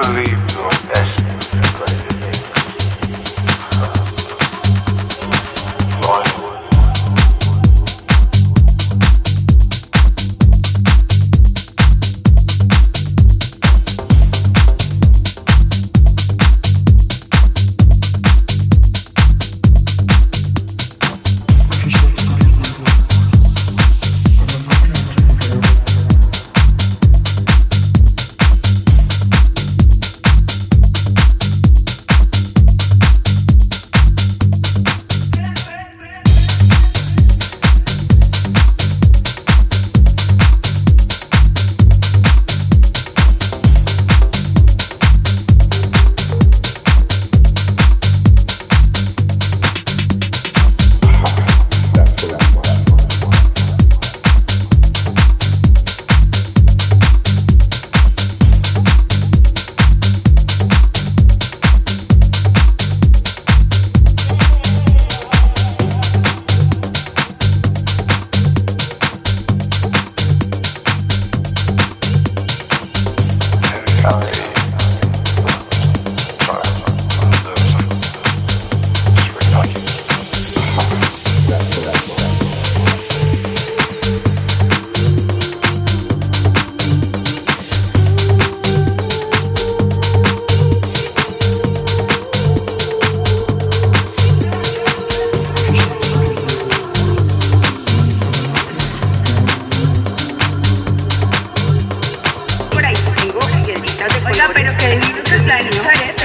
believe though. Pero que de mí no se es la de los oreos